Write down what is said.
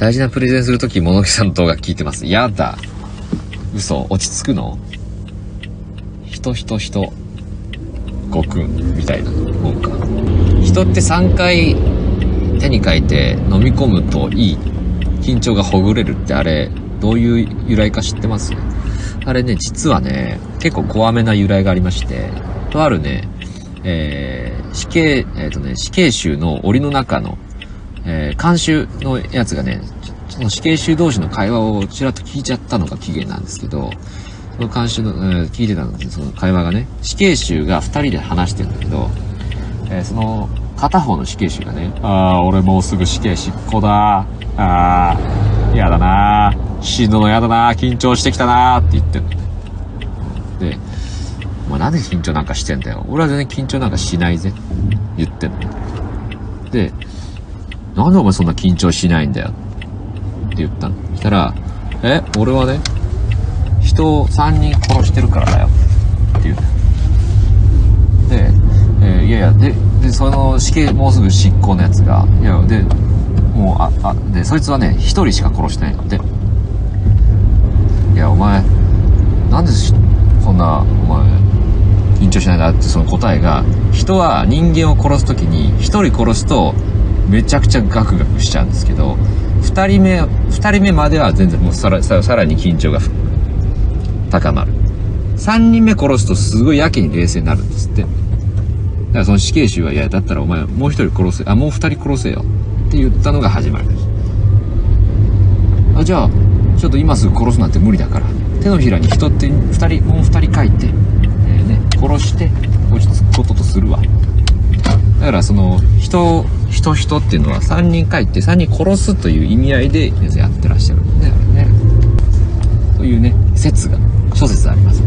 大事なプレゼンするとき、物木さんの動画聞いてます。やだ。嘘。落ち着くの？人人人。ごくん。みたいなもんか。人って3回手に書いて飲み込むといい。緊張がほぐれるってあれ、どういう由来か知ってます？あれね、実はね、結構怖めな由来がありまして、とあるね、えー、死刑、えっ、とね、死刑囚の檻の中の、えー、監修のやつがね、その死刑囚同士の会話をちらっと聞いちゃったのが起源なんですけど、その監修の、えー聞いてたんですよ、その会話がね。死刑囚が二人で話してるんだけど、えーその、片方の死刑囚がね、ああ、俺もうすぐ死刑執行だ。ああ、やだな死ぬのやだな緊張してきたなって言ってるのね。で、お前なんで緊張なんかしてんだよ。俺は全然緊張なんかしないぜ。言ってんのね。で、なんでお前そんな緊張しないんだよ？って言ったの。したら、え、俺はね、人を3人殺してるからだよ。って言うんだよ。で、えーいやいや、で、で、その死刑、もうすぐ執行のやつが、いや、で、もう、あ、あ、で、そいつはね、一人しか殺してないの。で、いや、お前、なんでしそんな、お前、緊張しないんだってその答えが、人は人間を殺すときに、一人殺すと、めちゃくちゃガクガクしちゃうんですけど、二人目、二人目までは全然もうさら、さらに緊張が高まる。三人目殺すとすごいやけに冷静になるんですって。だからその死刑囚は、いや、だったらお前もう一人殺せ、あ、もう二人殺せよ。って言ったのが始まりです。あ、じゃあ、ちょっと今すぐ殺すなんて無理だから、手のひらに人って二人、もう二人書いて、えーね、殺して、こうちょっとこととするわ。だからその、人、人人っていうのは3人帰って3人殺すという意味合いでやってらっしゃるんだね、あれね。というね、説が、諸説あります。